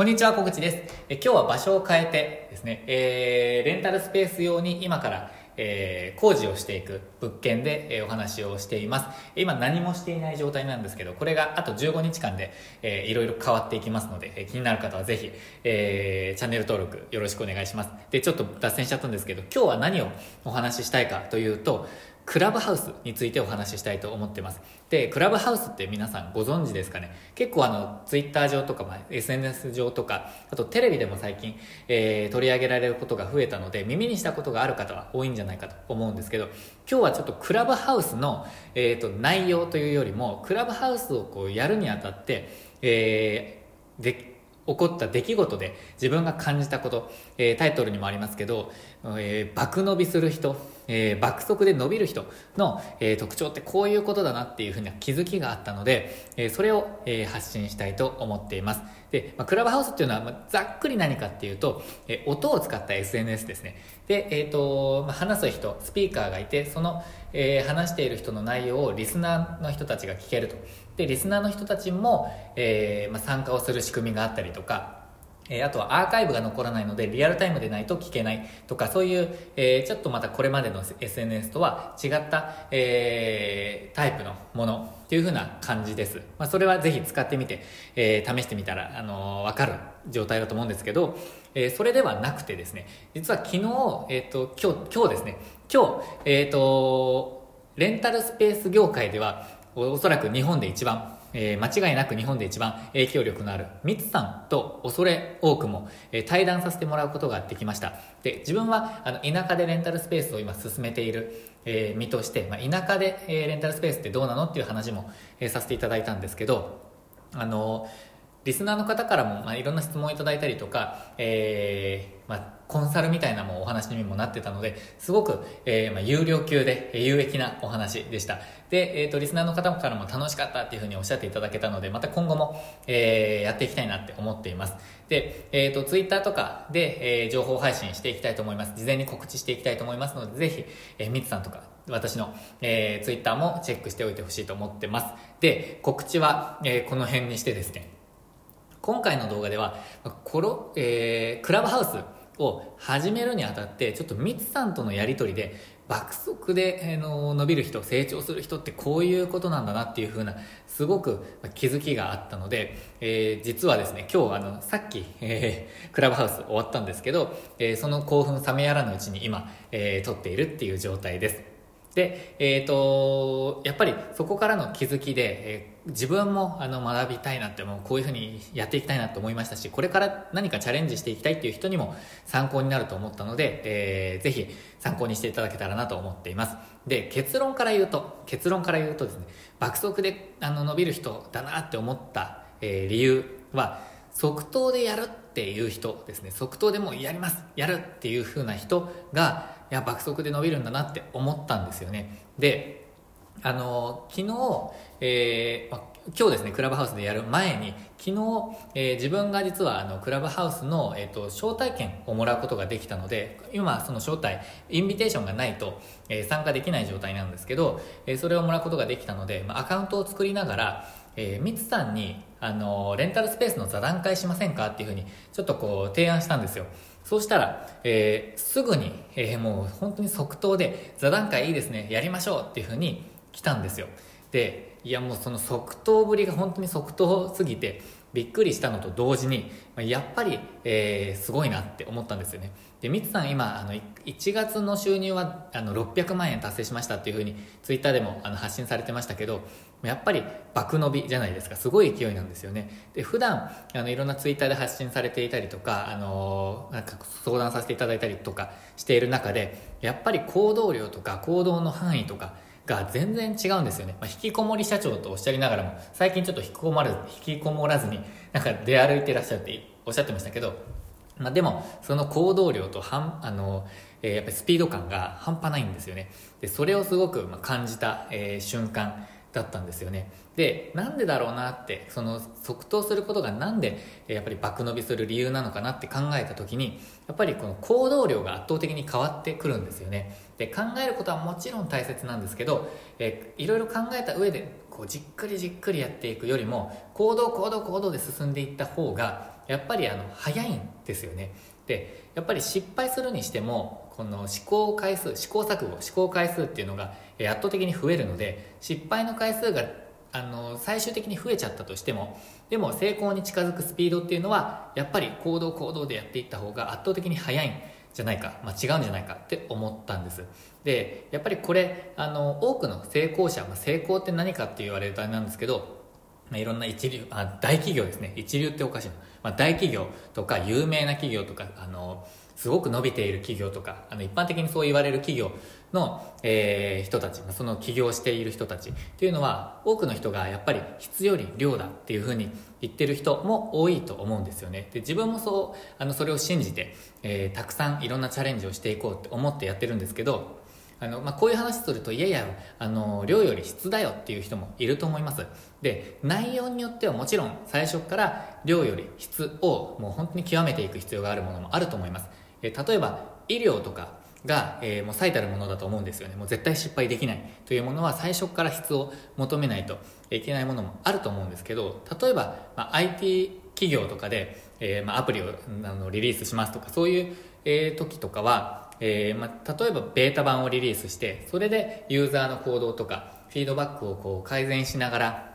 こんにちは、小口です。え今日は場所を変えてですね、えー、レンタルスペース用に今から、えー工事をしていく物件で、えーお話をしています。今何もしていない状態なんですけど、これがあと15日間で、えーいろいろ変わっていきますので、え気になる方はぜひ、えーチャンネル登録よろしくお願いします。で、ちょっと脱線しちゃったんですけど、今日は何をお話ししたいかというと、クラブハウスについてお話ししたいと思ってます。で、クラブハウスって皆さんご存知ですかね？結構あの、ツイッター上とか、まあ、SNS 上とか、あとテレビでも最近、えー取り上げられることが増えたので、耳にしたことがある方は多いんじゃないかと思うんですけど、今日はちょっとクラブハウスの、えーと内容というよりも、クラブハウスをこうやるにあたって、えーで起こった出来事で自分が感じたこと、えータイトルにもありますけど、えー爆伸びする人、えー爆速で伸びる人の、えー特徴ってこういうことだなっていうふうな気づきがあったので、えーそれを、えー発信したいと思っています。で、まあ、クラブハウスっていうのは、まあざっくり何かっていうと、えー音を使った SNS ですね。で、えーとまあ、話す人スピーカーがいてその、えー話している人の内容をリスナーの人たちが聞けると。でリスナーの人たちも、えーまあ、参加をする仕組みがあったりとかえあとはアーカイブが残らないのでリアルタイムでないと聞けないとかそういう、えちょっとまたこれまでの SNS とは違った、えタイプのものっていう風な感じです、まあ、それはぜひ使ってみて、えー試してみたら、あのーわかる状態だと思うんですけど、えーそれではなくてですね実は昨日、えー、と今日今日ですね今日、えー、とレンタルスペース業界ではおおそらく日本で一番えー間違いなく日本で一番影響力のあるミツさんと恐れ多くも、えー対談させてもらうことができました。で自分はあの田舎でレンタルスペースを今進めている、えー身として、まあ、田舎で、えレンタルスペースってどうなのっていう話も、えさせていただいたんですけどあのリスナーの方からも、まあ、いろんな質問をいただいたりとか、えーまあ、コンサルみたいなもお話にもなってたのですごく、えーまあ、有料級で有益なお話でした。で、えー、とリスナーの方からも楽しかったっていうふうにおっしゃっていただけたのでまた今後も、えーやっていきたいなって思っています。で、えー、とツイッターとかで、えー情報配信していきたいと思います。事前に告知していきたいと思いますのでぜひ、えー、ミツさんとか私の、えー、ツイッターもチェックしておいてほしいと思ってます。で告知は、えーこの辺にしてですね。今回の動画ではコロ、えークラブハウスを始めるにあたってちょっとミツさんとのやり取りで爆速で、えの伸びる人成長する人ってこういうことなんだなっていう風なすごく気づきがあったので、えー実はですね今日あのさっき、えークラブハウス終わったんですけど、えーその興奮冷めやらぬうちに今、えー撮っているっていう状態です。で、えー、とやっぱりそこからの気づきで、えー自分もあの学びたいなってもうこういうふうにやっていきたいなと思いましたしこれから何かチャレンジしていきたいっていう人にも参考になると思ったので、えーぜひ参考にしていただけたらなと思っています。で結論から言うと結論から言うとですね爆速であの伸びる人だなって思った、えー理由は即答でやるっていう人ですね。即答でもうやります。やるっていう風な人がいや爆速で伸びるんだなって思ったんですよね。であの昨日、えーま今日ですねクラブハウスでやる前に昨日、えー自分が実はあのクラブハウスの、えー、と招待券をもらうことができたので今その招待インビテーションがないと、えー参加できない状態なんですけど、えーそれをもらうことができたので、まアカウントを作りながらえー、ミツさんに、あのレンタルスペースの座談会しませんかっていうふうにちょっとこう提案したんですよ。そうしたら、えーすぐに、えーもう本当に即答で座談会いいですねやりましょうっていうふうに来たんですよ。でいやもうその即答ぶりが本当に即答すぎてびっくりしたのと同時にやっぱり、えーすごいなって思ったんですよね。でミツさん今あの1月の収入はあの600万円達成しましたっていうふうにツイッターでもあの発信されてましたけどやっぱり爆伸びじゃないですか。すごい勢いなんですよね。で普段あのいろんなツイッターで発信されていたりとかあのなんか相談させていただいたりとかしている中でやっぱり行動量とか行動の範囲とかが全然違うんですよね、まあ、引きこもり社長とおっしゃりながらも最近ちょっと引きこもらず引きこもらずになんか出歩いてらっしゃっておっしゃってましたけどまあ、でもその行動量とはんあの、えーやっぱりスピード感が半端ないんですよね。でそれをすごくま感じた、えー瞬間。だったんですよね。でなんでだろうなってその即答することがなんでやっぱり爆伸びする理由なのかなって考えた時にやっぱりこの行動量が圧倒的に変わってくるんですよね。で考えることはもちろん大切なんですけど、えいろいろ考えた上でこうじっくりじっくりやっていくよりも行動行動行動で進んでいった方がやっぱりあの早いんですよね。でやっぱり失敗するにしてもこの試行回数試行錯誤試行回数っていうのが圧倒的に増えるので失敗の回数があの最終的に増えちゃったとしてもでも成功に近づくスピードっていうのはやっぱり行動行動でやっていった方が圧倒的に速いんじゃないか、まあ、違うんじゃないかって思ったんです。でやっぱりこれあの多くの成功者、まあ、成功って何かって言われるとあれなんですけどまあ、いろんな一流あ大企業ですね。一流っておかしいな、まあ、大企業とか有名な企業とかあのすごく伸びている企業とかあの一般的にそう言われる企業の、えー、人たちその起業している人たち。っていうのは多くの人がやっぱり質より量だっていうふうに言ってる人も多いと思うんですよね。で自分もそうあのそれを信じて、えー、たくさんいろんなチャレンジをしていこうって思ってやってるんですけどあの、まあ、こういう話するといやいやあの量より質だよっていう人もいると思います。で内容によってはもちろん最初から量より質をもう本当に極めていく必要があるものもあると思います。え例えば医療とかが、えー、もう最たるものだと思うんですよね。もう絶対失敗できない。というものは最初から質を求めないといけないものもあると思うんですけど例えば、まあ、IT 企業とかで、えーまあ、アプリをあのリリースしますとかそういう、えー、時とかは、えーまあ、例えばベータ版をリリースしてそれでユーザーの行動とかフィードバックをこう改善しながら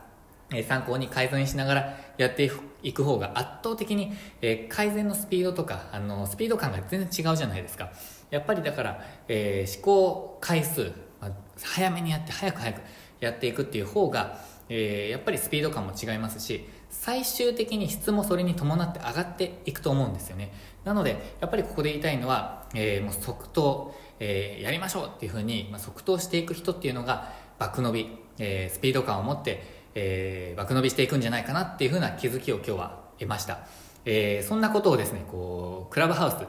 え参考に改善しながらやっていく方が圧倒的に、え改善のスピードとかあのスピード感が全然違うじゃないですか。やっぱりだから、えー、試行回数、まあ、早めにやって早く早くやっていくっていう方が、え、やっぱりスピード感も違いますし最終的に質もそれに伴って上がっていくと思うんですよね。なのでやっぱりここで言いたいのは、えー、もう即答、えやりましょうっていうふうに、まあ、即答していく人っていうのがバック伸び、えスピード感を持ってえー、爆伸びしていくんじゃないかなっていうふうな気づきを今日は得ました、えー、そんなことをですねこうクラブハウス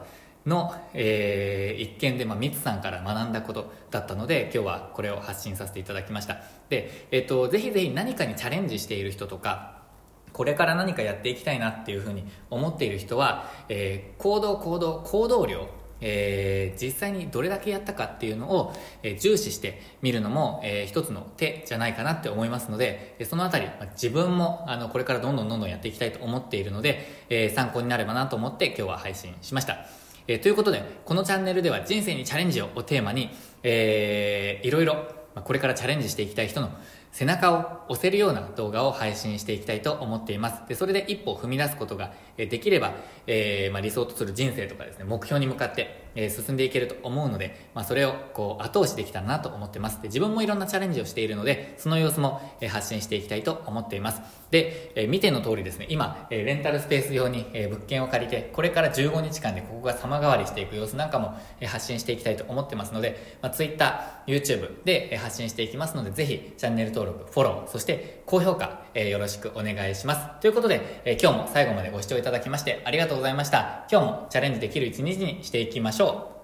の、えー、一見で、まあ、ミツさんから学んだことだったので今日はこれを発信させていただきました。で、えーと、ぜひぜひ何かにチャレンジしている人とかこれから何かやっていきたいなっていうふうに思っている人は、えー、行動行動行動量えー、実際にどれだけやったかっていうのを、えー、重視してみるのも、えー、一つの手じゃないかなって思いますので、そのあたり、まあ、自分もあのこれからどんどんどんどんやっていきたいと思っているので、えー、参考になればなと思って今日は配信しました。えー、ということで、このチャンネルでは人生にチャレンジををテーマに、えー、いろいろ、まあ、これからチャレンジしていきたい人の背中を押せるような動画を配信していきたいと思っています。で、それで一歩踏み出すことができれば、えー、まあ、理想とする人生とかですね、目標に向かって、え進んでいけると思うので、まあ、それをこう後押しできたらなと思ってます。で、自分もいろんなチャレンジをしているので、その様子も、え発信していきたいと思っています。で、え見ての通りですね、今、えレンタルスペース用に、え物件を借りて、これから15日間でここが様変わりしていく様子なんかも、え発信していきたいと思ってますので、まあ、Twitter、YouTube で、え発信していきますので、ぜひチャンネル登録登録、フォロー、そして高評価、えー、よろしくお願いします。ということで、えー、今日も最後までご視聴いただきましてありがとうございました。今日もチャレンジできる一日にしていきましょう。